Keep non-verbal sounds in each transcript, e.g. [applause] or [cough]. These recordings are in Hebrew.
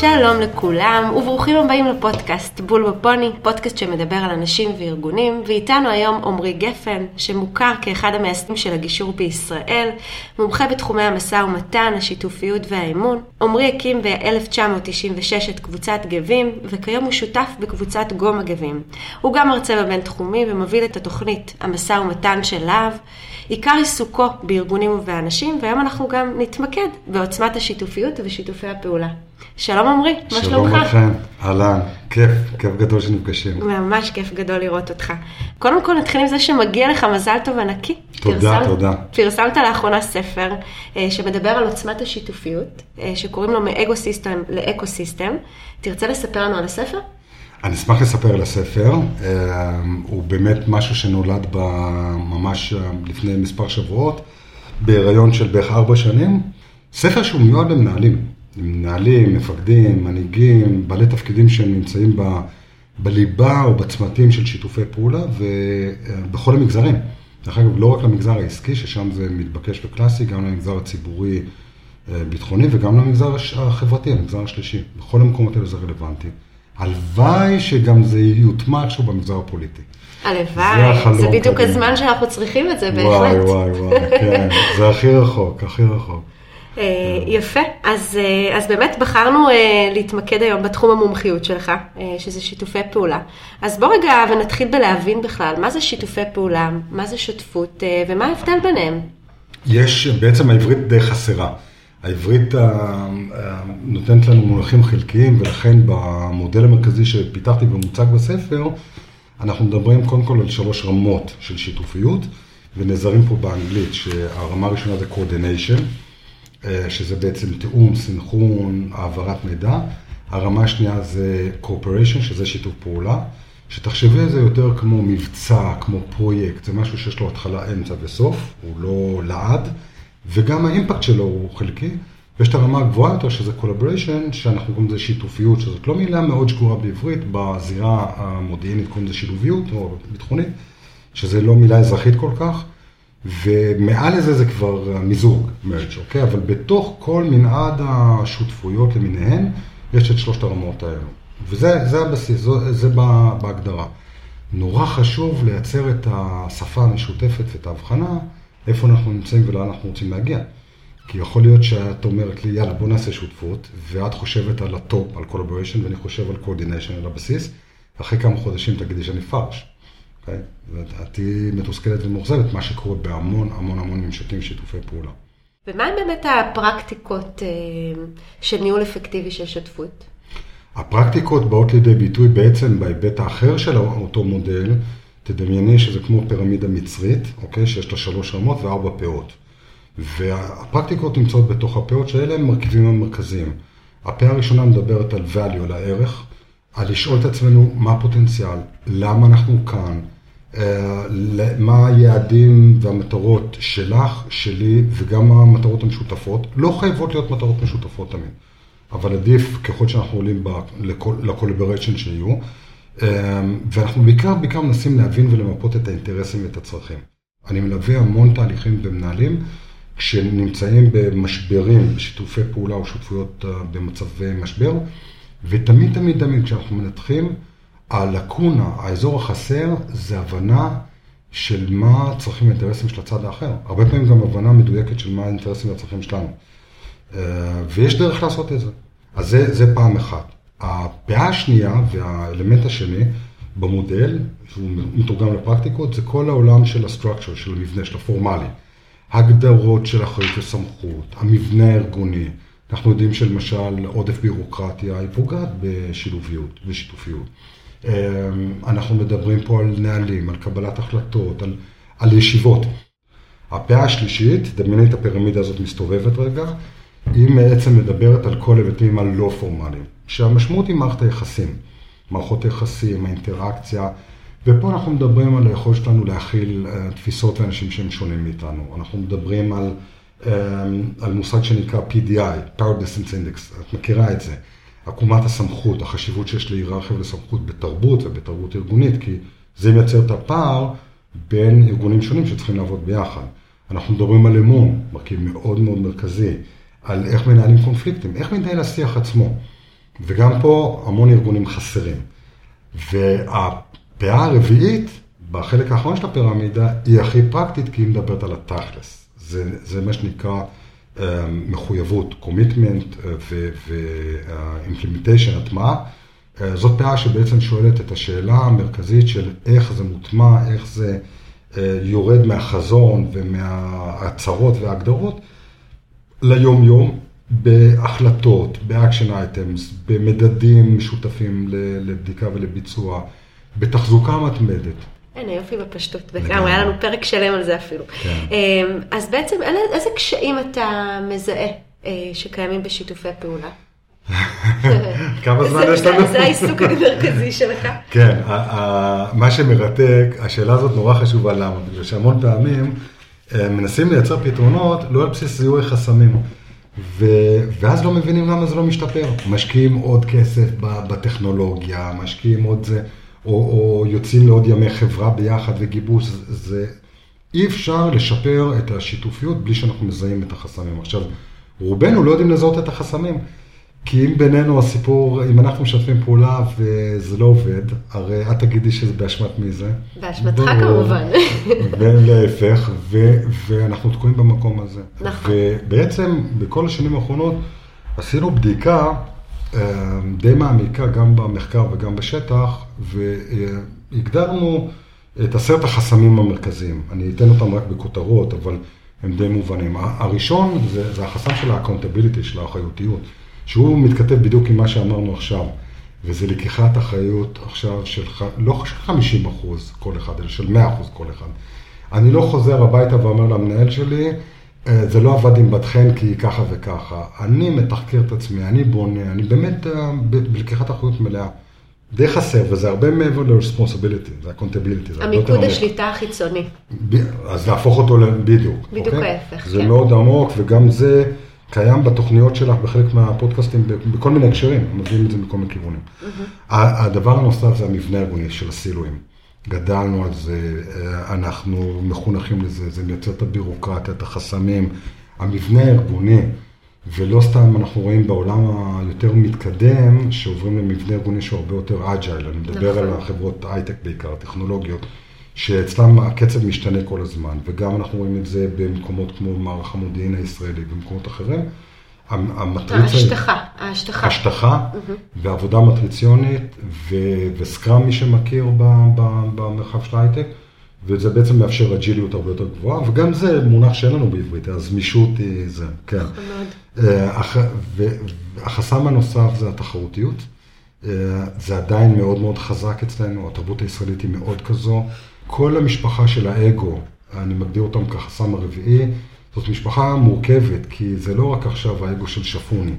שלום לכולם וברוכים הבאים לפודקאסט בול בפוני, פודקאסט שמדבר על אנשים וארגונים, ואיתנו היום עמרי גפן, שמוכר כאחד המייסדים של הגישור בישראל, מומחה בתחומי המשא ומתן, השיתופיות והאמון. עמרי הקים ב-1996 את קבוצת גבים, וכיום הוא שותף בקבוצת גומה גבים. הוא גם מרצה בבינתחומי ומוביל את התוכנית המשא ומתן של להב. עיקר עיסוקו בארגונים ובאנשים, והיום אנחנו גם נתמקד בעוצמת השיתופיות ושיתופי הפעולה. שלום עמרי, מה שלומך? שלום לכם, אהלן, כיף, כיף גדול שנפגשים. ממש כיף גדול לראות אותך. קודם כל נתחיל עם זה שמגיע לך מזל טוב ענקי. תודה, פרסמת, תודה. פרסמת לאחרונה ספר אה, שמדבר על עוצמת השיתופיות, אה, שקוראים לו מ ego system ל ecosystem. תרצה לספר לנו על הספר? אני אשמח לספר על הספר, אה, הוא באמת משהו שנולד ב- ממש אה, לפני מספר שבועות, בהיריון של בערך ארבע שנים. ספר שהוא מיועד למנהלים, מנהלים, מפקדים, מנהיגים, בעלי תפקידים שהם נמצאים ב, בליבה או בצמתים של שיתופי פעולה ובכל המגזרים. דרך אגב, לא רק למגזר העסקי, ששם זה מתבקש וקלאסי, גם למגזר הציבורי אה, ביטחוני וגם למגזר החברתי, המגזר השלישי. בכל המקומות האלה זה רלוונטי. הלוואי שגם זה יוטמע איכשהו במגזר הפוליטי. הלוואי, זה זה בדיוק קדימה. הזמן שאנחנו צריכים את זה, וואי, בהחלט. וואי, וואי, כן, זה הכי רחוק, הכי רחוק. אה, יפה, אז, אה, אז באמת בחרנו אה, להתמקד היום בתחום המומחיות שלך, שזה שיתופי פעולה. אז בוא רגע ונתחיל בלהבין בכלל, מה זה שיתופי פעולה, מה זה שותפות ומה ההבדל ביניהם. יש, בעצם העברית די חסרה. העברית נותנת לנו מונחים חלקיים, ולכן במודל המרכזי שפיתחתי ומוצג בספר, אנחנו מדברים קודם כל על שלוש רמות של שיתופיות, ונעזרים פה באנגלית, שהרמה הראשונה זה coordination, שזה בעצם תיאום, סנכרון, העברת מידע. הרמה השנייה זה cooperation, שזה שיתוף פעולה. שתחשבי על זה יותר כמו מבצע, כמו פרויקט, זה משהו שיש לו התחלה, אמצע וסוף, הוא לא לעד, וגם האימפקט שלו הוא חלקי. ויש את הרמה הגבוהה יותר, שזה collaboration, שאנחנו קוראים לזה שיתופיות, שזאת לא מילה מאוד שגורה בעברית, בזירה המודיעינית קוראים לזה שילוביות, או ביטחונית, שזה לא מילה אזרחית כל כך, ומעל לזה זה כבר מיזוג, merge, אוקיי? אבל בתוך כל מנעד השותפויות למיניהן, יש את שלושת הרמות האלו. וזה זה הבסיס, זה, זה בה- בהגדרה. נורא חשוב לייצר את השפה המשותפת ואת ההבחנה, איפה אנחנו נמצאים ולאן אנחנו רוצים להגיע. כי יכול להיות שאת אומרת לי, יאללה, בוא נעשה שותפות, ואת חושבת על הטופ, על collaboration, ואני חושב על coordination, על הבסיס, ואחרי כמה חודשים תגידי שאני פרש. אוקיי? ואת תהיי מתוסכלת ומאוכזבת, מה שקורה בהמון המון המון ממשקים שיתופי פעולה. ומה הם באמת הפרקטיקות אה, של ניהול אפקטיבי של שותפות? הפרקטיקות באות לידי ביטוי בעצם בהיבט האחר של אותו מודל, תדמייני שזה כמו פירמידה מצרית, אוקיי? שיש לה שלוש רמות וארבע פאות. והפרקטיקות נמצאות בתוך הפאות שאלה הם המרכיבים המרכזיים. הפה הראשונה מדברת על value, על הערך, על לשאול את עצמנו מה הפוטנציאל, למה אנחנו כאן, אה, מה היעדים והמטרות שלך, שלי, וגם המטרות המשותפות. לא חייבות להיות מטרות משותפות תמיד. אבל עדיף ככל שאנחנו עולים לקולבריישן שיהיו. ואנחנו בעיקר, בעיקר מנסים להבין ולמפות את האינטרסים ואת הצרכים. אני מלווה המון תהליכים במנהלים, כשנמצאים במשברים, בשיתופי פעולה או שותפויות אה, במצבי משבר, ותמיד תמיד תמיד כשאנחנו מנתחים, הלקונה, האזור החסר, זה הבנה של מה הצרכים והאינטרסים של הצד האחר. הרבה פעמים גם הבנה מדויקת של מה האינטרסים והצרכים שלנו. אה, ויש דרך לעשות את זה. אז זה, זה פעם אחת. הפאה השנייה והאלמנט השני במודל, שהוא מתורגם לפרקטיקות, זה כל העולם של ה-structure, של המבנה, של הפורמלי. הגדרות של אחריות וסמכות, המבנה הארגוני. אנחנו יודעים שלמשל עודף בירוקרטיה היא פוגעת בשילוביות, בשיתופיות. אה, אנחנו מדברים פה על נהלים, על קבלת החלטות, על, על ישיבות. הפאה השלישית, דמייני את הפירמידה הזאת מסתובבת רגע, היא בעצם מדברת על כל היבטים הלא פורמליים, שהמשמעות היא מערכת היחסים, מערכות היחסים, האינטראקציה, ופה אנחנו מדברים על היכולת שלנו להכיל uh, תפיסות ואנשים שהם שונים מאיתנו. אנחנו מדברים על, על מושג שנקרא PDI, Power Distance Index, את מכירה את זה, עקומת הסמכות, החשיבות שיש להיררכיה ולסמכות בתרבות ובתרבות ארגונית, כי זה מייצר את הפער בין ארגונים שונים שצריכים לעבוד ביחד. אנחנו מדברים על אמון, מרכיב מאוד מאוד מרכזי, על איך מנהלים קונפליקטים, איך מתנהל השיח עצמו. וגם פה המון ארגונים חסרים. והפאה הרביעית, בחלק האחרון של הפירמידה, היא הכי פרקטית כי היא מדברת על התכלס. זה, זה מה שנקרא uh, מחויבות, commitment ו-implementation, הטמעה. Uh, זאת פאה שבעצם שואלת את השאלה המרכזית של איך זה מוטמע, איך זה יורד מהחזון ומההצהרות וההגדרות ליום-יום, בהחלטות, ב action items, במדדים משותפים לבדיקה ולביצוע, בתחזוקה מתמדת. אין, היופי בפשטות, וגם היה לנו פרק שלם על זה אפילו. כן. אמ, אז בעצם איזה קשיים אתה מזהה אה, שקיימים בשיתופי פעולה? [laughs] כמה זמן יש לנו? זה העיסוק המרכזי שלך. כן, מה שמרתק, השאלה הזאת נורא חשובה למה, בגלל שהמון פעמים אה, מנסים לייצר פתרונות לא על בסיס זיהוי חסמים. ו... ואז לא מבינים למה זה לא משתפר. משקיעים עוד כסף בטכנולוגיה, משקיעים עוד זה, או, או יוצאים לעוד ימי חברה ביחד וגיבוש, זה... אי אפשר לשפר את השיתופיות בלי שאנחנו מזהים את החסמים. עכשיו, רובנו לא יודעים לזהות את החסמים. כי אם בינינו הסיפור, אם אנחנו משתפים פעולה וזה לא עובד, הרי את תגידי שזה באשמת מי זה. באשמתך כמובן. ולהפך, ואנחנו תקועים במקום הזה. נכון. ובעצם בכל השנים האחרונות עשינו בדיקה די מעמיקה גם במחקר וגם בשטח, והגדרנו את עשרת החסמים המרכזיים. אני אתן אותם רק בכותרות, אבל הם די מובנים. הראשון זה, זה החסם של ה-accountability, של האחריותיות. שהוא מתכתב בדיוק עם מה שאמרנו עכשיו, וזה לקיחת אחריות עכשיו של לא של 50 אחוז כל אחד, אלא של 100 אחוז כל אחד. אני לא חוזר הביתה ואומר למנהל שלי, אה, זה לא עבד עם בת חן כי היא ככה וככה. אני מתחקר את עצמי, אני בונה, אני באמת אה, בלקיחת אחריות מלאה. די חסר, וזה הרבה מעבר ל-responsibility, זה ה-accountability. המיקוד השליטה החיצוני. אז להפוך אותו בדיוק. בדיוק אוקיי? ההפך, זה כן. מאוד עמוק, וגם זה... קיים בתוכניות שלך בחלק מהפודקאסטים, בכל מיני הקשרים, מביאים את זה מכל מיני כיוונים. Mm-hmm. הדבר הנוסף זה המבנה הארגוני של הסילואים. גדלנו על זה, אה, אנחנו מחונכים לזה, זה מייצר את הבירוקרטיה, את החסמים, המבנה הארגוני, ולא סתם אנחנו רואים בעולם היותר מתקדם, שעוברים למבנה ארגוני שהוא הרבה יותר agile, אני מדבר נכון. על החברות הייטק בעיקר, טכנולוגיות. שאצלם הקצב משתנה כל הזמן, וגם אנחנו רואים את זה במקומות כמו מערך המודיעין הישראלי, במקומות אחרים. המטריצה... ההשטחה, ההשטחה. השטחה, mm-hmm. ועבודה מטריציונית, ו... וסקראם, מי שמכיר ב... ב... במרחב של ההייטק, וזה בעצם מאפשר אג'יליות הרבה יותר גבוהה, וגם זה מונח שאין לנו בעברית, אז מישות היא זה, כן. נכון מאוד. אה, והחסם הנוסף זה התחרותיות. אה, זה עדיין מאוד מאוד חזק אצלנו, התרבות הישראלית היא מאוד כזו. כל המשפחה של האגו, אני מגדיר אותם כחסם הרביעי, זאת משפחה מורכבת, כי זה לא רק עכשיו האגו של שפוני,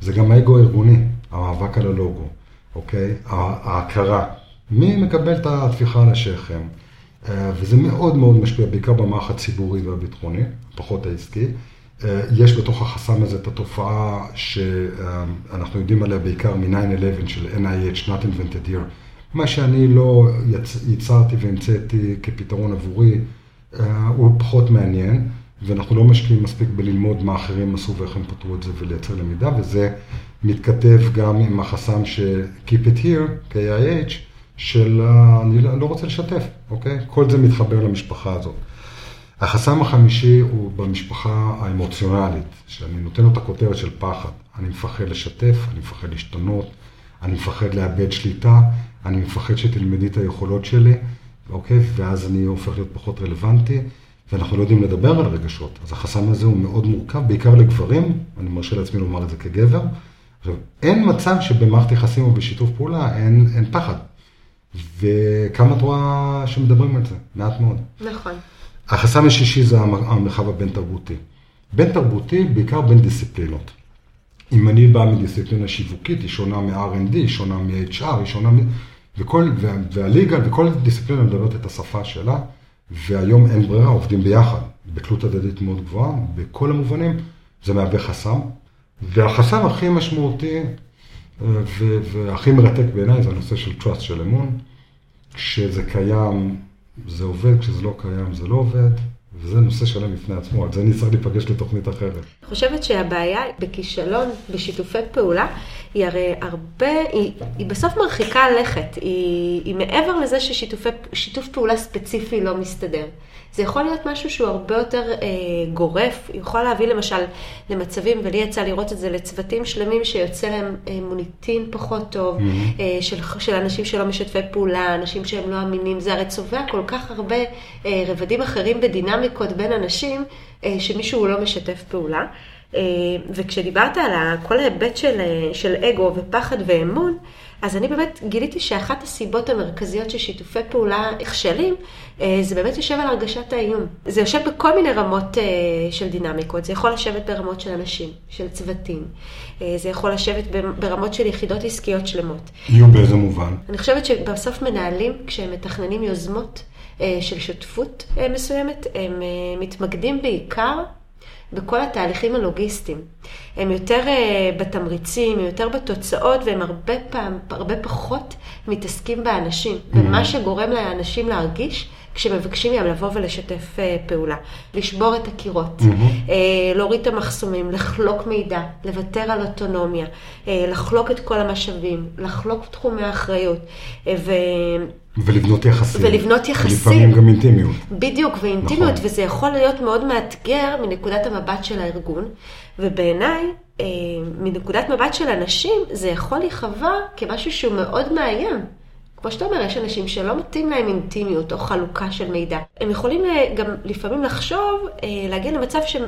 זה גם האגו הארגוני, המאבק על הלוגו, אוקיי? ההכרה. מי מקבל את הטפיחה על השכם? אה, וזה מאוד מאוד משפיע, בעיקר במערך הציבורי והביטחוני, פחות העסקי. אה, יש בתוך החסם הזה את התופעה שאנחנו יודעים עליה בעיקר מ-9-11 של NIH, Not Invented Here. מה שאני לא ייצרתי והמצאתי כפתרון עבורי, אה, הוא פחות מעניין, ואנחנו לא משקיעים מספיק בללמוד מה אחרים עשו ואיך הם פתרו את זה ולייצר למידה, וזה מתכתב גם עם החסם של Keep it here, KIH, של אני לא, לא רוצה לשתף, אוקיי? כל זה מתחבר למשפחה הזאת. החסם החמישי הוא במשפחה האמוציונלית, שאני נותן לו את הכותרת של פחד. אני מפחד לשתף, אני מפחד להשתנות, אני מפחד לאבד שליטה, אני מפחד שתלמדי את היכולות שלי, אוקיי? ואז אני הופך להיות פחות רלוונטי, ואנחנו לא יודעים לדבר על רגשות. אז החסם הזה הוא מאוד מורכב, בעיקר לגברים, אני מרשה לעצמי לומר את זה כגבר. עכשיו, אין מצב שבמערכת יחסים או בשיתוף פעולה אין, אין פחד. וכמה את רואה שמדברים על זה? מעט מאוד. נכון. החסם השישי זה המרחב הבין-תרבותי. בין-תרבותי, בעיקר בין דיסציפלינות. אם אני בא מדיסציפלינה שיווקית, היא שונה מ-R&D, היא שונה מ-HR, היא שונה מ... וכל, והליגה וכל דיסציפלינה מדברת את השפה שלה, והיום אין ברירה, עובדים ביחד, בתלות הדדית מאוד גבוהה, בכל המובנים זה מהווה חסם. והחסם הכי משמעותי אה, והכי מרתק בעיניי זה הנושא של trust, של אמון. כשזה קיים, זה עובד, כשזה לא קיים, זה לא עובד. וזה נושא שלם בפני עצמו, על זה צריך להיפגש לתוכנית אחרת. אני חושבת שהבעיה בכישלון בשיתופי פעולה היא הרי הרבה, היא, היא בסוף מרחיקה לכת, היא, היא מעבר לזה ששיתוף פעולה ספציפי לא מסתדר. זה יכול להיות משהו שהוא הרבה יותר אה, גורף, יכול להביא למשל למצבים, ולי יצא לראות את זה לצוותים שלמים שיוצא להם אה, מוניטין פחות טוב, mm-hmm. אה, של, של אנשים שלא משתפי פעולה, אנשים שהם לא אמינים, זה הרי צובע כל כך הרבה אה, רבדים אחרים בדינמיקות בין אנשים, אה, שמישהו לא משתף פעולה. אה, וכשדיברת על כל ההיבט של, אה, של אגו ופחד ואמון, אז אני באמת גיליתי שאחת הסיבות המרכזיות של שיתופי פעולה נכשלים, אה, זה באמת יושב על הרגשת האיום. זה יושב בכל מיני רמות של דינמיקות. זה יכול לשבת ברמות של אנשים, של צוותים. זה יכול לשבת ברמות של יחידות עסקיות שלמות. איום באיזה מובן? אני חושבת שבסוף מנהלים, כשהם מתכננים יוזמות של שותפות מסוימת, הם מתמקדים בעיקר בכל התהליכים הלוגיסטיים. הם יותר uh, בתמריצים, הם יותר בתוצאות, והם הרבה פעם, הרבה פחות מתעסקים באנשים, mm-hmm. במה שגורם לאנשים להרגיש כשמבקשים מהם לבוא ולשתף uh, פעולה. לשבור את הקירות, mm-hmm. להוריד את המחסומים, לחלוק מידע, לוותר על אוטונומיה, uh, לחלוק את כל המשאבים, לחלוק תחומי אחריות. ו... ולבנות יחסים. ולבנות יחסים. לפעמים גם אינטימיות. בדיוק, ואינטימיות, נכון. וזה יכול להיות מאוד מאתגר מנקודת המבט של הארגון, ובעיניי, אה, מנקודת מבט של אנשים, זה יכול להיחווה כמשהו שהוא מאוד מאיים. כמו שאתה אומר, יש אנשים שלא מתאים להם אינטימיות או חלוקה של מידע. הם יכולים אה, גם לפעמים לחשוב, אה, להגיע למצב שהם...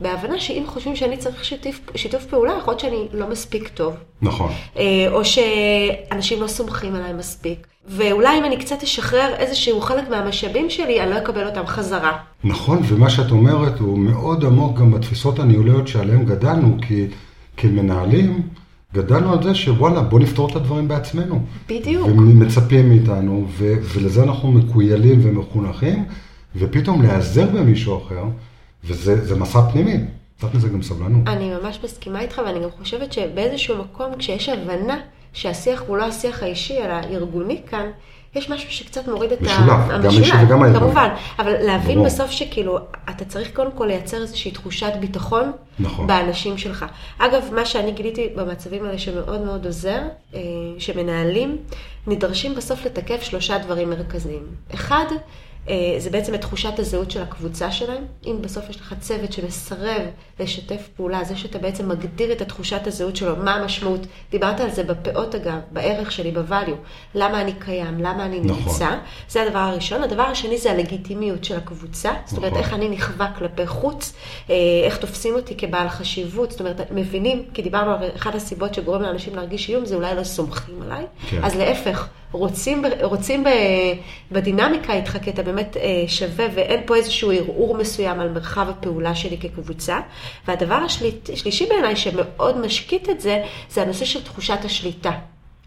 בהבנה שאם חושבים שאני צריך שיתוף, שיתוף פעולה, יכול להיות שאני לא מספיק טוב. נכון. אה, או שאנשים לא סומכים עליי מספיק. ואולי אם אני קצת אשחרר איזשהו חלק מהמשאבים שלי, אני לא אקבל אותם חזרה. נכון, ומה שאת אומרת הוא מאוד עמוק גם בתפיסות הניהוליות שעליהן גדלנו, כי כמנהלים גדלנו על זה שוואלה, בוא נפתור את הדברים בעצמנו. בדיוק. ומצפים מאיתנו, ו- ולזה אנחנו מקוילים ומחונכים, ופתאום להיעזר במישהו אחר. וזה מסע פנימי, צריך לזה גם סבלנות. אני ממש מסכימה איתך, ואני גם חושבת שבאיזשהו מקום, כשיש הבנה שהשיח הוא לא השיח האישי, אלא הארגוני כאן, יש משהו שקצת מוריד את משולב, ה... המשולב. גם אישי וגם הארגוני. כמובן, אבל להבין ברור. בסוף שכאילו, אתה צריך קודם כל לייצר איזושהי תחושת ביטחון נכון. באנשים שלך. אגב, מה שאני גיליתי במצבים האלה שמאוד מאוד עוזר, אה, שמנהלים, נדרשים בסוף לתקף שלושה דברים מרכזיים. אחד, זה בעצם את תחושת הזהות של הקבוצה שלהם. אם בסוף יש לך צוות שמסרב לשתף פעולה, זה שאתה בעצם מגדיר את התחושת הזהות שלו, מה המשמעות, דיברת על זה בפאות אגב, בערך שלי, בvalue, למה אני קיים, למה אני נכון. נמצא, זה הדבר הראשון. הדבר השני זה הלגיטימיות של הקבוצה, זאת אומרת, נכון. איך אני נכווה כלפי חוץ, אה, איך תופסים אותי כבעל חשיבות, זאת אומרת, מבינים, כי דיברנו על אחת הסיבות שגורם לאנשים להרגיש איום, זה אולי לא סומכים עליי, כן. אז להפך. רוצים, רוצים בדינמיקה איתך, כי אתה באמת אה, שווה ואין פה איזשהו ערעור מסוים על מרחב הפעולה שלי כקבוצה. והדבר השלישי בעיניי שמאוד משקיט את זה, זה הנושא של תחושת השליטה.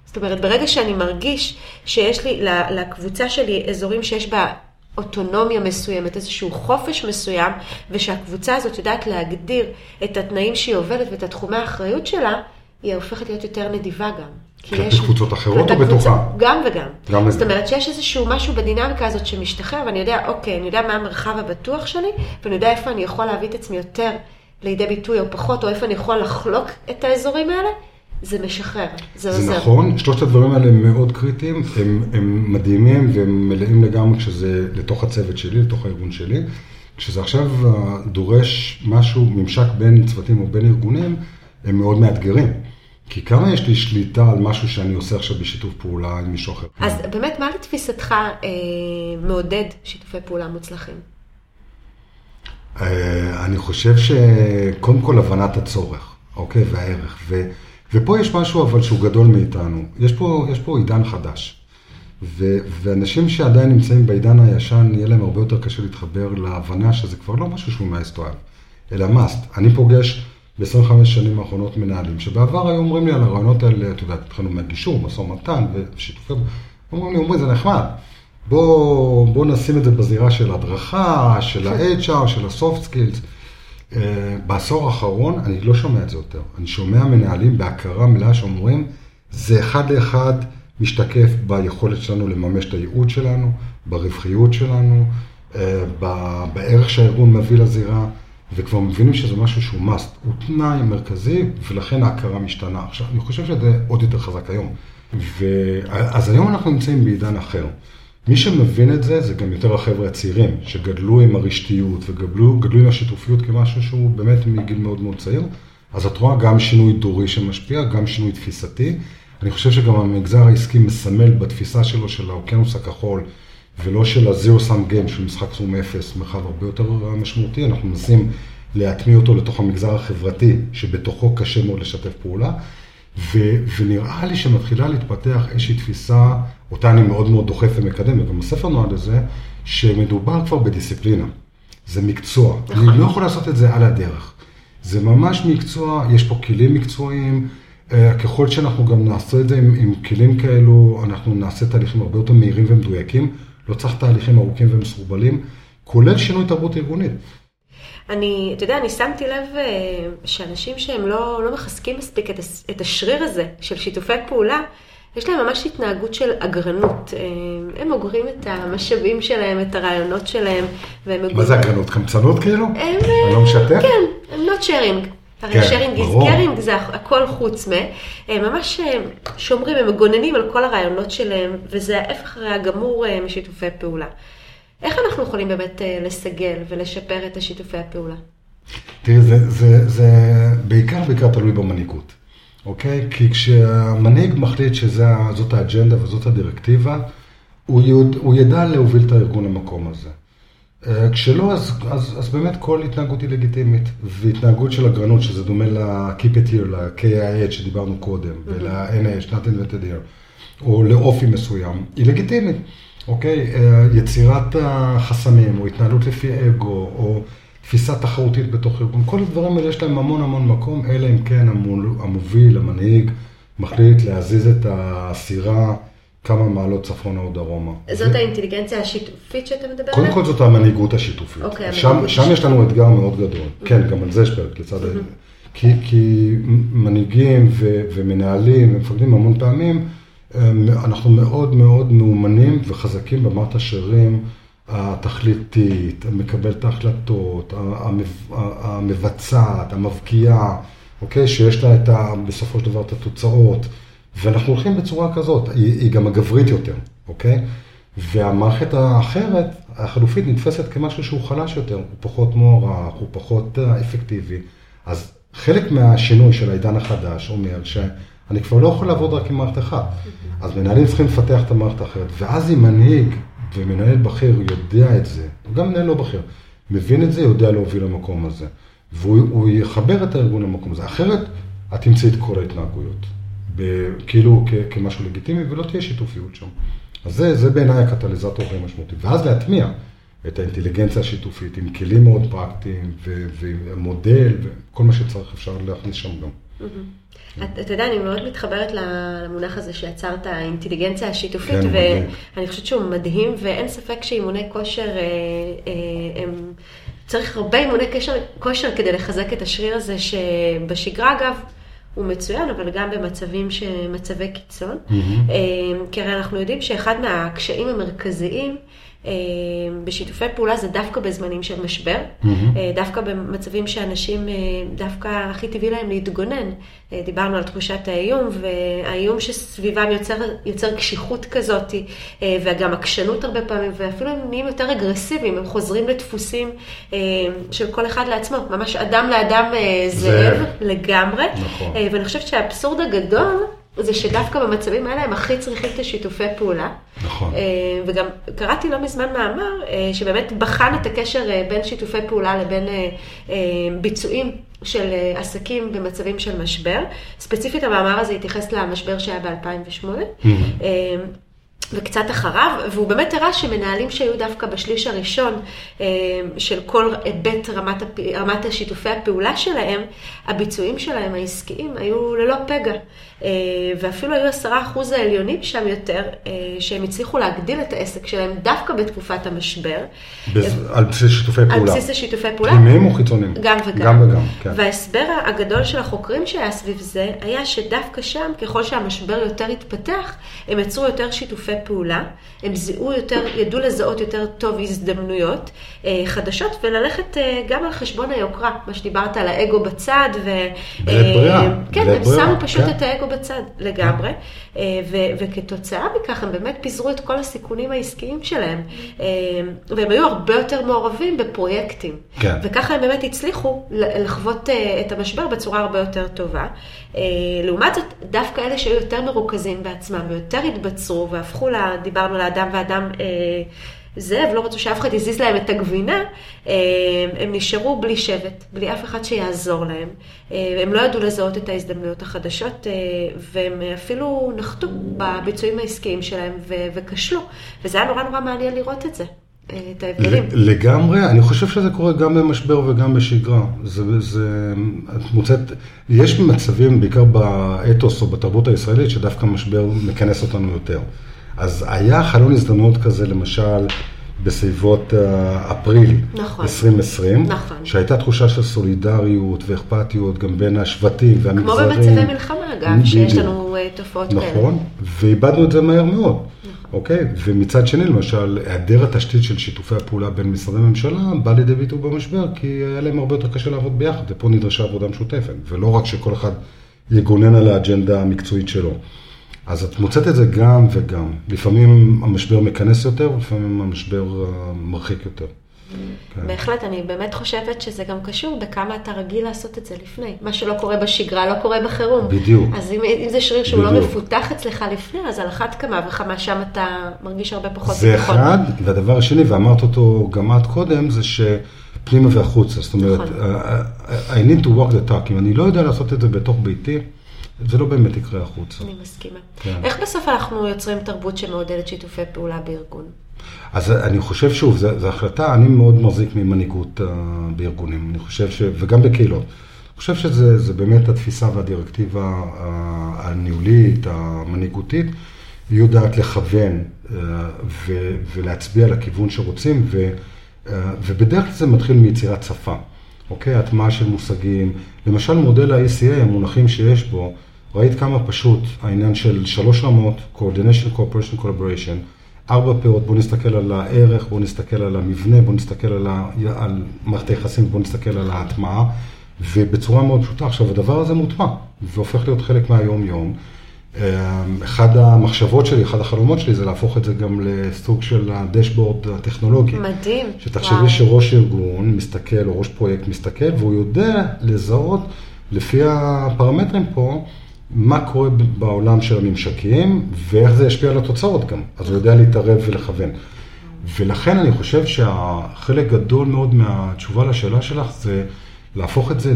זאת אומרת, ברגע שאני מרגיש שיש לי, לקבוצה שלי אזורים שיש בה אוטונומיה מסוימת, איזשהו חופש מסוים, ושהקבוצה הזאת יודעת להגדיר את התנאים שהיא עובדת ואת התחומי האחריות שלה, היא הופכת להיות יותר נדיבה גם. כלפי קבוצות אחרות או בתוכה? גם וגם. גם זאת אומרת שיש איזשהו משהו בדינמיקה הזאת שמשתחרר, ואני יודע, אוקיי, אני יודע מה המרחב הבטוח שלי, ואני יודע איפה אני יכול להביא את עצמי יותר לידי ביטוי או פחות, או איפה אני יכול לחלוק את האזורים האלה, זה משחרר, זה, זה עוזר. זה נכון, שלושת הדברים האלה הם מאוד קריטיים, הם, הם מדהימים והם מלאים לגמרי כשזה לתוך הצוות שלי, לתוך הארגון שלי. כשזה עכשיו דורש משהו, ממשק בין צוותים או בין ארגונים, הם מאוד מאתגרים. כי כמה יש לי שליטה על משהו שאני עושה עכשיו בשיתוף פעולה עם מישהו אחר? אז באמת, מה לתפיסתך אה, מעודד שיתופי פעולה מוצלחים? אה, אני חושב שקודם כל הבנת הצורך, אוקיי, והערך. ו, ופה יש משהו אבל שהוא גדול מאיתנו. יש פה, יש פה עידן חדש. ו, ואנשים שעדיין נמצאים בעידן הישן, יהיה להם הרבה יותר קשה להתחבר להבנה שזה כבר לא משהו שהוא nice to have, אלא must. אני פוגש... ב-25 שנים האחרונות מנהלים, שבעבר היו אומרים לי על הרעיונות האלה, אתה יודע, התחלנו מהגישור, משא ומתן ושיתופי, אומרים לי, עמרי, זה נחמד, בוא, בוא נשים את זה בזירה של הדרכה, של ה-HR, של ה-soft skills. Uh, בעשור האחרון אני לא שומע את זה יותר. אני שומע מנהלים בהכרה מלאה שאומרים, זה אחד לאחד משתקף ביכולת שלנו לממש את הייעוד שלנו, ברווחיות שלנו, uh, בערך שהארגון מביא לזירה. וכבר מבינים שזה משהו שהוא must, הוא תנאי מרכזי, ולכן ההכרה משתנה. עכשיו, אני חושב שזה עוד יותר חזק היום. ו... אז היום אנחנו נמצאים בעידן אחר. מי שמבין את זה, זה גם יותר החבר'ה הצעירים, שגדלו עם הרשתיות וגדלו עם השיתופיות כמשהו שהוא באמת מגיל מאוד מאוד צעיר. אז את רואה גם שינוי דורי שמשפיע, גם שינוי תפיסתי. אני חושב שגם המגזר העסקי מסמל בתפיסה שלו של האוקיינוס הכחול, ולא של Sum Game, של משחק סכום אפס, מרחב הרבה יותר משמעותי. אנחנו מנסים להטמיע אותו לתוך המגזר החברתי, שבתוכו קשה מאוד לשתף פעולה. ו- ונראה לי שמתחילה להתפתח איזושהי תפיסה, אותה אני מאוד מאוד דוחף ומקדם, וגם הספר נועד לזה, שמדובר כבר בדיסציפלינה. זה מקצוע. נכון. אני לא יכול לעשות את זה על הדרך. זה ממש מקצוע, יש פה כלים מקצועיים. אה, ככל שאנחנו גם נעשה את זה עם, עם כלים כאלו, אנחנו נעשה תהליכים הרבה יותר מהירים ומדויקים. לא צריך תהליכים ארוכים ומסורבלים, כולל שינוי תרבות ארגונית. אני, אתה יודע, אני שמתי לב אה, שאנשים שהם לא, לא מחזקים מספיק את, את השריר הזה של שיתופי פעולה, יש להם ממש התנהגות של אגרנות. אה, הם אוגרים את המשאבים שלהם, את הרעיונות שלהם. והם מה זה אגרנות? קמצנות כאילו? הם... אני לא משתף? כן, הם not sharing. הרי כן, sharing is caring זה הכל חוץ מ... הם ממש אה, שומרים, הם מגוננים על כל הרעיונות שלהם, וזה ההפך הרי הגמור משיתופי פעולה. איך אנחנו יכולים באמת אה, לסגל ולשפר את השיתופי הפעולה? תראי, זה, זה, זה בעיקר בעיקר תלוי במנהיגות, אוקיי? כי כשהמנהיג מחליט שזאת האג'נדה וזאת הדירקטיבה, הוא, יוד, הוא ידע להוביל את הארגון למקום הזה. אה, כשלא, אז, אז, אז באמת כל התנהגות היא לגיטימית. והתנהגות של אגרנות, שזה דומה ל-Keep it here, ל-KIH שדיברנו קודם, mm-hmm. ול-NH, Not invented here, או לאופי מסוים, היא לגיטימית. אוקיי? אה, יצירת החסמים, או התנהלות לפי אגו, או תפיסה תחרותית בתוך ארגון, כל הדברים האלה יש להם המון המון מקום, אלא אם כן המוביל, המנהיג, מחליט להזיז את הסירה כמה מעלות צפונה או דרומה. זאת האינטליגנציה השיתופית שאתה מדבר עליה? קודם כל זאת המנהיגות השיתופית. אוקיי, שם, המנהיגות שם יש לנו אתגר מאוד גדול. כן, גם על זה יש פרק לצד ה... כי, כי מנהיגים ו, ומנהלים ומפקדים המון פעמים, אנחנו מאוד מאוד מאומנים וחזקים במערכת השרירים התכליתית, מקבלת ההחלטות, המבצעת, המבקיעה, אוקיי? שיש לה את ה, בסופו של דבר את התוצאות, ואנחנו הולכים בצורה כזאת, היא, היא גם הגברית יותר, אוקיי? והמערכת האחרת, החלופית, נתפסת כמשהו שהוא חלש יותר, הוא פחות מוערך, הוא פחות אה, אפקטיבי. אז חלק מהשינוי של העידן החדש אומר ש... אני כבר לא יכול לעבוד רק עם מערכת אחת. אז מנהלים צריכים לפתח את המערכת האחרת. ואז אם מנהיג ומנהל בכיר יודע את זה, וגם מנהל לא בכיר, מבין את זה, יודע להוביל למקום הזה. והוא יחבר את הארגון למקום הזה. אחרת, את תמצאי את כל ההתנהגויות. כאילו כ- כמשהו לגיטימי, ולא תהיה שיתופיות שם. אז זה, זה בעיניי הקטליזטור הכי משמעותי. ואז להטמיע את האינטליגנציה השיתופית עם כלים מאוד פרקטיים, ומודל, וכל מה שצריך אפשר להכניס שם גם. אתה יודע, אני מאוד מתחברת למונח הזה שיצרת, האינטליגנציה השיתופית, כן, ואני חושבת שהוא מדהים, ואין ספק שאימוני כושר, אה, אה, הם... צריך הרבה אימוני כושר כדי לחזק את השריר הזה, שבשגרה אגב, הוא מצוין, אבל גם במצבים, מצבי קיצון. Mm-hmm. כי הרי אנחנו יודעים שאחד מהקשיים המרכזיים, בשיתופי פעולה זה דווקא בזמנים של משבר, mm-hmm. דווקא במצבים שאנשים, אה, דווקא הכי טבעי להם להתגונן. דיברנו על תחושת האיום, והאיום שסביבם יוצר, יוצר קשיחות כזאת, וגם עקשנות הרבה פעמים, ואפילו הם נהיים יותר אגרסיביים, הם חוזרים לדפוסים של כל אחד לעצמו, ממש אדם לאדם זאב לגמרי. נכון. ואני חושבת שהאבסורד הגדול, זה שדווקא במצבים האלה הם הכי צריכים את השיתופי פעולה. נכון. אה, וגם קראתי לא מזמן מאמר אה, שבאמת בחן את הקשר אה, בין שיתופי פעולה לבין ביצועים של עסקים במצבים של משבר. ספציפית המאמר הזה התייחס למשבר שהיה ב-2008. Mm-hmm. וקצת אחריו, והוא באמת הראה שמנהלים שהיו דווקא בשליש הראשון של כל היבט רמת, הפ... רמת השיתופי הפעולה שלהם, הביצועים שלהם העסקיים היו ללא פגע. אה, ואפילו היו עשרה אחוז העליונים שם יותר, אה, שהם הצליחו להגדיל את העסק שלהם דווקא בתקופת המשבר. על בסיס שיתופי פעולה. על בסיס השיתופי פעולה. פנימיים או חיצוניים? גם וגם. גם וגם, כן. וההסבר הגדול של החוקרים שהיה סביב זה, היה שדווקא שם, ככל שהמשבר יותר התפתח, הם יצרו יותר שיתופי פעולה, הם זיהו יותר, ידעו לזהות יותר טוב הזדמנויות אה, חדשות וללכת גם על חשבון היוקרה, מה שדיברת על האגו בצד. ו, בלית ברירה. כן, הם שמו פשוט כן. את האגו בצד לגמרי, אה, ו, וכתוצאה מכך הם באמת פיזרו את כל הסיכונים העסקיים שלהם, אה, והם היו הרבה יותר מעורבים בפרויקטים. כן. וככה הם באמת הצליחו לחוות אה, את המשבר בצורה הרבה יותר טובה. לעומת זאת, דווקא אלה שהיו יותר מרוכזים בעצמם ויותר התבצרו והפכו, לה, דיברנו לאדם ואדם אה, זאב, לא רצו שאף אחד יזיז להם את הגבינה, אה, הם נשארו בלי שבט, בלי אף אחד שיעזור להם. אה, הם לא ידעו לזהות את ההזדמנויות החדשות, אה, והם אפילו נחתו בביצועים העסקיים שלהם וכשלו. וזה היה נורא נורא מעניין לראות את זה, את ההבדלים. לגמרי, אני חושב שזה קורה גם במשבר וגם בשגרה. זה, זה, את מוצאת, יש מצבים, בעיקר באתוס או בתרבות הישראלית, שדווקא משבר מכנס אותנו יותר. אז היה חלון הזדמנות כזה, למשל, בסביבות אה, אפריל נכון. 2020, נכון. שהייתה תחושה של סולידריות ואכפתיות גם בין השבטים כמו והמגזרים. במצבי מלחמה, אגב, שיש. לנו אה, תופעות כאלה. נכון, ואיבדנו את זה מהר מאוד, אוקיי? ומצד שני, למשל, היעדר התשתית של שיתופי הפעולה בין משרדי ממשלה בא לידי ביטוי במשבר, כי היה להם הרבה יותר קשה לעבוד ביחד, ופה נדרשה עבודה משותפת, ולא רק שכל אחד יגונן על האג'נדה המקצועית שלו. אז את מוצאת את זה גם וגם. לפעמים המשבר מכנס יותר, ולפעמים המשבר אה, מרחיק יותר. כן. בהחלט, אני באמת חושבת שזה גם קשור בכמה אתה רגיל לעשות את זה לפני. מה שלא קורה בשגרה לא קורה בחירום. בדיוק. אז אם, אם זה שריר שהוא לא בדיוק. מפותח אצלך לפני, אז על אחת כמה וכמה שם אתה מרגיש הרבה פחות זה ביטחון. אחד, והדבר השני, ואמרת אותו גם את קודם, זה שפנימה והחוצה. זאת אומרת, נכון. I I need to walk the talk. אם אני לא יודע לעשות את זה בתוך ביתי, זה לא באמת יקרה החוצה. אני מסכימה. כן. איך בסוף אנחנו יוצרים תרבות שמעודדת שיתופי פעולה בארגון? אז אני חושב, שוב, זו החלטה, אני מאוד מחזיק ממנהיגות uh, בארגונים, אני חושב ש... וגם בקהילות. אני חושב שזה זה באמת התפיסה והדירקטיבה uh, הניהולית, המנהיגותית, היא יודעת לכוון uh, ו, ולהצביע לכיוון שרוצים, ו, uh, ובדרך כלל זה מתחיל מיצירת שפה, אוקיי? הטמעה של מושגים. למשל, מודל ה-ECA, המונחים שיש בו, ראית כמה פשוט העניין של שלוש רמות, coordination, cooperation, collaboration. ארבע פאות, בואו נסתכל על הערך, בואו נסתכל על המבנה, בואו נסתכל על, ה... על מערכת היחסים, בואו נסתכל על ההטמעה, ובצורה מאוד פשוטה. עכשיו, הדבר הזה מוטמע, והופך להיות חלק מהיום-יום. אחד המחשבות שלי, אחד החלומות שלי, זה להפוך את זה גם לסוג של הדשבורד הטכנולוגי. מדהים. שתחשבי וואו. שראש ארגון מסתכל, או ראש פרויקט מסתכל, והוא יודע לזהות, לפי הפרמטרים פה, מה קורה בעולם של הממשקים, ואיך זה ישפיע על התוצאות גם. אז הוא יודע להתערב ולכוון. ולכן אני חושב שהחלק גדול מאוד מהתשובה לשאלה שלך זה להפוך את זה,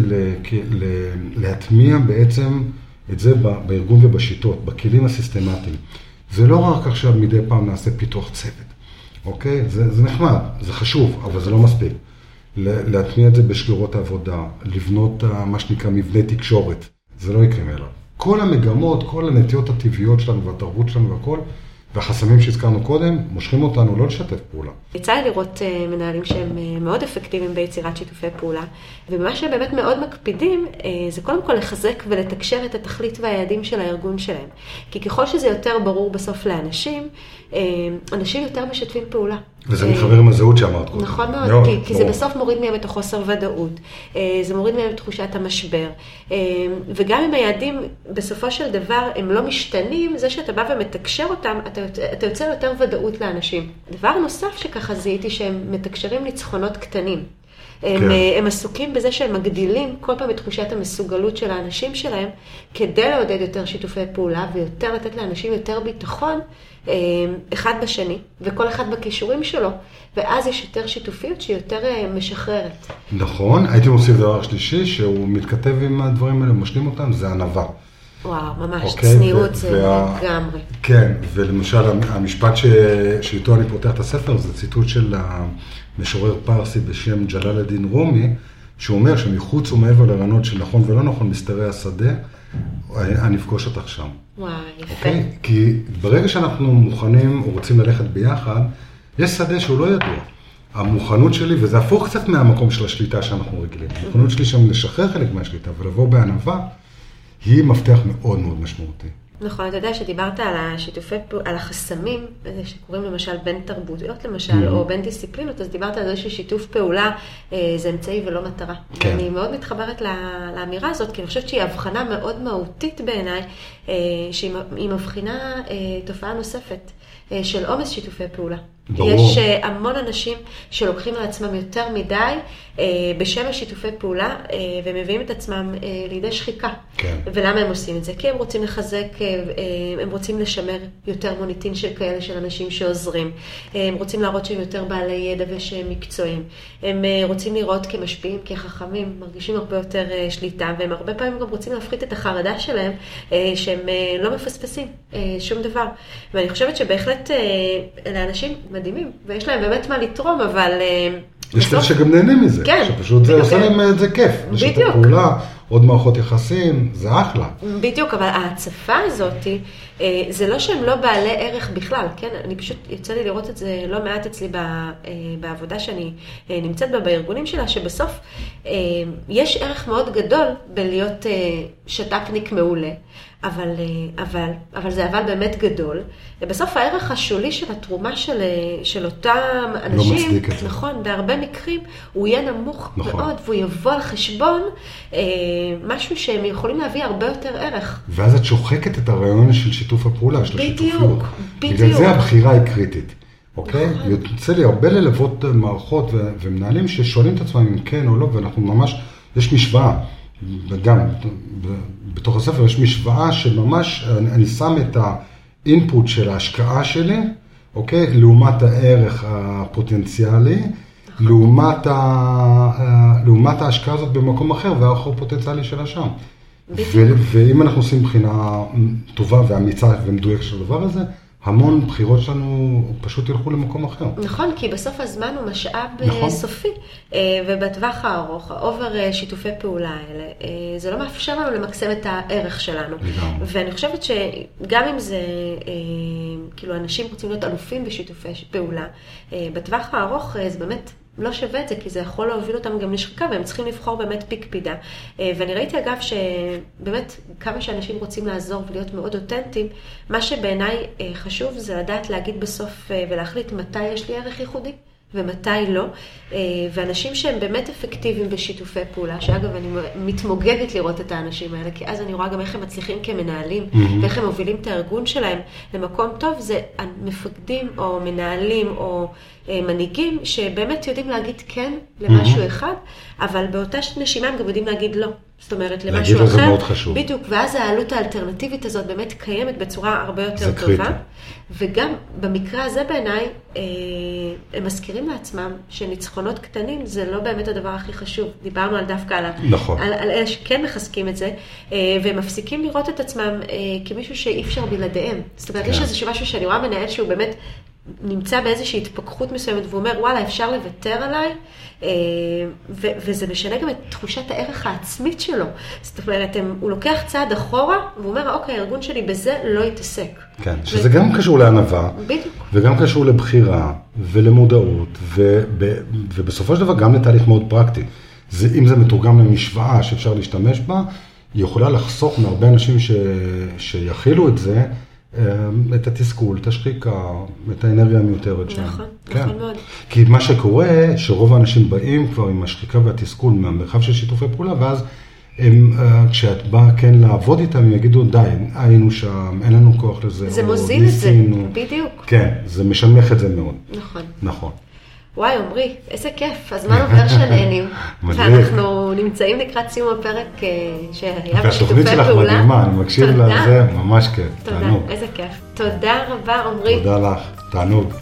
להטמיע בעצם את זה בארגון ובשיטות, בכלים הסיסטמטיים. זה לא רק עכשיו מדי פעם נעשה פיתוח צוות, אוקיי? זה, זה נחמד, זה חשוב, אבל זה לא מספיק. להטמיע את זה בשגרות העבודה, לבנות אה, מה שנקרא מבנה תקשורת, זה לא יקרה מאליו. כל המגמות, כל הנטיות הטבעיות שלנו והתרבות שלנו והכל, והחסמים שהזכרנו קודם, מושכים אותנו לא לשתף פעולה. יצא לי לראות אה, מנהלים שהם אה, מאוד אפקטיביים ביצירת שיתופי פעולה, ומה שהם באמת מאוד מקפידים, אה, זה קודם כל לחזק ולתקשר את התכלית והיעדים של הארגון שלהם. כי ככל שזה יותר ברור בסוף לאנשים, אנשים יותר משתפים פעולה. וזה אה, מתחבר עם הזהות שאמרת קודם. נכון מאוד, מאוד, כי, כי זה. בסוף מוריד מהם את החוסר ודאות, אה, זה מוריד מהם את תחושת המשבר, אה, וגם אם היעדים בסופו של דבר הם לא משתנים, זה שאתה בא ומתקשר אותם, אתה, אתה יוצר יותר ודאות לאנשים. דבר נוסף שככה זיהיתי שהם מתקשרים ניצחונות קטנים. הם, כן. הם עסוקים בזה שהם מגדילים כל פעם את תחושת המסוגלות של האנשים שלהם, כדי לעודד יותר שיתופי פעולה ויותר לתת לאנשים יותר ביטחון אחד בשני, וכל אחד בכישורים שלו, ואז יש יותר שיתופיות שהיא יותר אה, משחררת. נכון, הייתי מוסיף דבר שלישי, שהוא מתכתב עם הדברים האלה, משלים אותם, זה ענווה. וואו, ממש, אוקיי, צניעות ו- זה וה- לגמרי. כן, ולמשל המשפט ש... שאיתו אני פותח את הספר זה ציטוט של המשורר פרסי בשם ג'לאל א-דין רומי, שהוא אומר שמחוץ ומעבר לרעיונות של נכון ולא נכון, מסתרי השדה, אני אפגוש אותך שם. וואי, יפה. אוקיי? כי ברגע שאנחנו מוכנים או רוצים ללכת ביחד, יש שדה שהוא לא ידוע. המוכנות שלי, וזה הפוך קצת מהמקום של השליטה שאנחנו רגילים. המוכנות שלי שם לשחרר חלק מהשליטה ולבוא בענווה, היא מפתח מאוד מאוד משמעותי. נכון, אתה יודע שדיברת על השיתופי על החסמים אה, שקורים למשל בין תרבותיות למשל, Mhm. או בין דיסציפלינות, אז דיברת על זה ששיתוף פעולה אה, זה אמצעי ולא מטרה. כן. אני מאוד מתחברת לאמירה הזאת, כי אני חושבת שהיא הבחנה מאוד מהותית בעיניי, אה, שהיא מבחינה תופעה נוספת. של עומס שיתופי פעולה. ברור. יש אה, המון אנשים שלוקחים על עצמם יותר מדי אה, בשם השיתופי פעולה אה, ומביאים את עצמם לידי שחיקה. כן. ולמה הם עושים את זה? כי הם רוצים לחזק, הם רוצים לשמר יותר מוניטין של כאלה של אנשים שעוזרים. הם רוצים להראות שהם יותר בעלי ידע ושהם מקצועיים. הם רוצים לראות כמשפיעים, כחכמים, מרגישים הרבה יותר שליטה, והם הרבה פעמים גם רוצים להפחית את החרדה שלהם, שהם לא מפספסים שום דבר. ואני חושבת שבהחלט אה, אלה אנשים מדהימים, ויש להם באמת מה לתרום, אבל... אה, יש כאלה שגם נהנים מזה. כן, שפשוט זה. עושה להם את זה כיף. בדיוק. פעולה, עוד מערכות יחסים, זה אחלה. בדיוק, אבל ההצפה הזאת, אה, זה לא שהם לא בעלי ערך בכלל, כן? אני פשוט, יצא לי לראות את זה לא מעט אצלי אה, בעבודה שאני אה, נמצאת בה, בארגונים שלה, שבסוף אה, יש ערך מאוד גדול בלהיות אה, שת"פניק מעולה. אבל, אה, אבל, אבל זה אבל באמת גדול. ובסוף הערך השולי של התרומה של, אה, של אותם אנשים, מצדיק את זה. נכון, בהרבה מקרים הוא יהיה נמוך נכון. מאוד, והוא יבוא על חשבון אה, משהו שהם יכולים להביא הרבה יותר ערך. ואז את שוחקת את הרעיון של שיתוף הפעולה, של בדיוק, השיתופיות. בגלל בדיוק. זה הבחירה היא קריטית, אוקיי? נכון. יוצא לי הרבה ללוות מערכות ומנהלים ששואלים את עצמם אם כן או לא, ואנחנו ממש, יש משוואה, וגם בתוך הספר יש משוואה שממש, אני, אני שם את האינפוט של ההשקעה שלי, אוקיי? לעומת הערך הפוטנציאלי. לעומת, ה, לעומת ההשקעה הזאת במקום אחר והערך הפוטנציאלי שלה שם. ו- ואם אנחנו עושים בחינה טובה ואמיצה ומדויקת של הדבר הזה, המון בחירות שלנו פשוט ילכו למקום אחר. נכון, כי בסוף הזמן הוא משאב אה, נכון. סופי, אה, ובטווח הארוך, ה over אה, שיתופי פעולה האלה, זה לא מאפשר לנו למקסם את הערך שלנו. לגמרי. ואני חושבת שגם אם זה, כאילו, אנשים רוצים להיות אלופים בשיתופי פעולה, בטווח הארוך זה באמת... לא שווה את זה, כי זה יכול להוביל אותם גם לשחיקה, והם צריכים לבחור באמת pick. אה, ואני ראיתי אגב שבאמת כמה שאנשים רוצים לעזור ולהיות מאוד אותנטיים, מה שבעיניי אה, חשוב זה לדעת להגיד בסוף אה, ולהחליט מתי יש לי ערך ייחודי. ומתי לא, אה, ואנשים שהם באמת אפקטיביים בשיתופי פעולה, שאגב, אני מתמוגגת לראות את האנשים האלה, כי אז אני רואה גם איך הם מצליחים כמנהלים, ואיך הם מובילים את הארגון שלהם למקום טוב, זה מפקדים או מנהלים או אה, מנהיגים שבאמת יודעים להגיד כן למשהו אחד, אבל באותה נשימה הם גם יודעים להגיד לא. זאת אומרת, להגיד למשהו לו זה אחר. מאוד חשוב. בדיוק, ואז העלות האלטרנטיבית הזאת באמת קיימת בצורה הרבה יותר זה טובה. קריטי. וגם במקרה הזה בעיניי, אה, הם מזכירים לעצמם שניצחונות קטנים זה לא באמת הדבר הכי חשוב. דיברנו על דווקא על, נכון. על, על אלה שכן מחזקים את זה, אה, והם מפסיקים לראות את עצמם אה, כמישהו שאי אפשר בלעדיהם. זאת אומרת, כן. יש איזשהו משהו שאני רואה מנהל שהוא באמת נמצא באיזושהי התפכחות מסוימת, והוא אומר, וואלה, אפשר לוותר עליי, אה, ו- וזה משנה גם את תחושת הערך העצמית שלו. זאת אומרת, הם, הוא לוקח צעד אחורה, והוא אומר, אוקיי, הארגון שלי בזה לא יתעסק. כן, שזה גם קשור לענווה, בדיוק. וגם קשור לבחירה ולמודעות, וב, ובסופו של דבר גם לתהליך מאוד פרקטי. זה, אם זה מתורגם למשוואה שאפשר להשתמש בה, היא יכולה לחסוך מהרבה אנשים ש, שיכילו את זה, את התסכול, את השחיקה, את האנרגיה המיותרת שלהם. נכון, כן. נכון מאוד. כי מה שקורה, שרוב האנשים באים כבר עם השחיקה והתסכול מהמרחב של שיתופי פעולה, ואז הם, אה, כשאת באה כן לעבוד איתם, הם יגידו, די, היינו שם, אין לנו כוח לזה. זה מוזיל את זה, ניסינו." בדיוק. כן, זה משנמך את זה מאוד. נכון. נכון. וואי, עמרי, איזה כיף, הזמן עובר שנהנים. [laughs] ואנחנו נמצאים לקראת סיום הפרק אה, שהיה בשיתופי והתוכנית שלך פעולה. מדהימה, אני מקשיב. לזה, ממש כיף. תענוג. איזה כיף. תודה רבה, עמרי. תודה לך, תענוג.